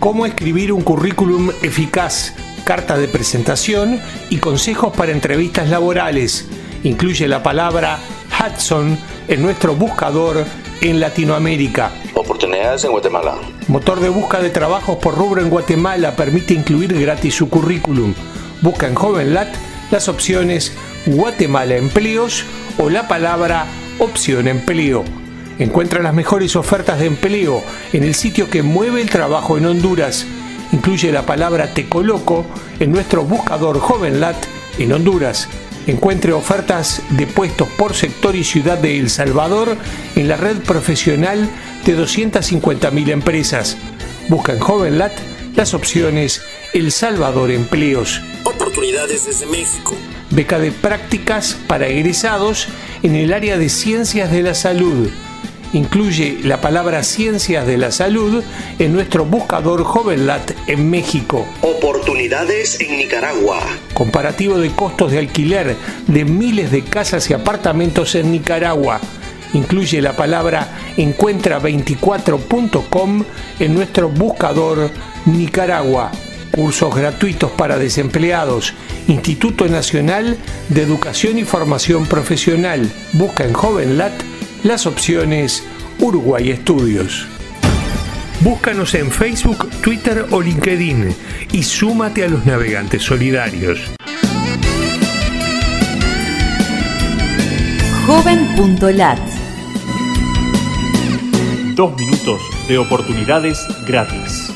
Cómo escribir un currículum eficaz, carta de presentación y consejos para entrevistas laborales. Incluye la palabra Hudson en nuestro buscador en Latinoamérica. Oportunidades en Guatemala. Motor de busca de trabajos por rubro en Guatemala permite incluir gratis su currículum. Busca en JovenLat las opciones Guatemala Empleos o la palabra Opción Empleo. Encuentra las mejores ofertas de empleo en el sitio que mueve el trabajo en Honduras. Incluye la palabra Te Coloco en nuestro buscador JovenLat en Honduras. Encuentre ofertas de puestos por sector y ciudad de El Salvador en la red profesional de 250.000 empresas. Busca en JovenLat las opciones El Salvador Empleos. Oportunidades desde México. Beca de prácticas para egresados en el área de ciencias de la salud incluye la palabra ciencias de la salud en nuestro buscador JovenLat en México. Oportunidades en Nicaragua. Comparativo de costos de alquiler de miles de casas y apartamentos en Nicaragua. Incluye la palabra encuentra24.com en nuestro buscador Nicaragua. Cursos gratuitos para desempleados. Instituto Nacional de Educación y Formación Profesional. Busca en JovenLat las opciones Uruguay Estudios. Búscanos en Facebook, Twitter o LinkedIn y súmate a los navegantes solidarios. Joven.lat Dos minutos de oportunidades gratis.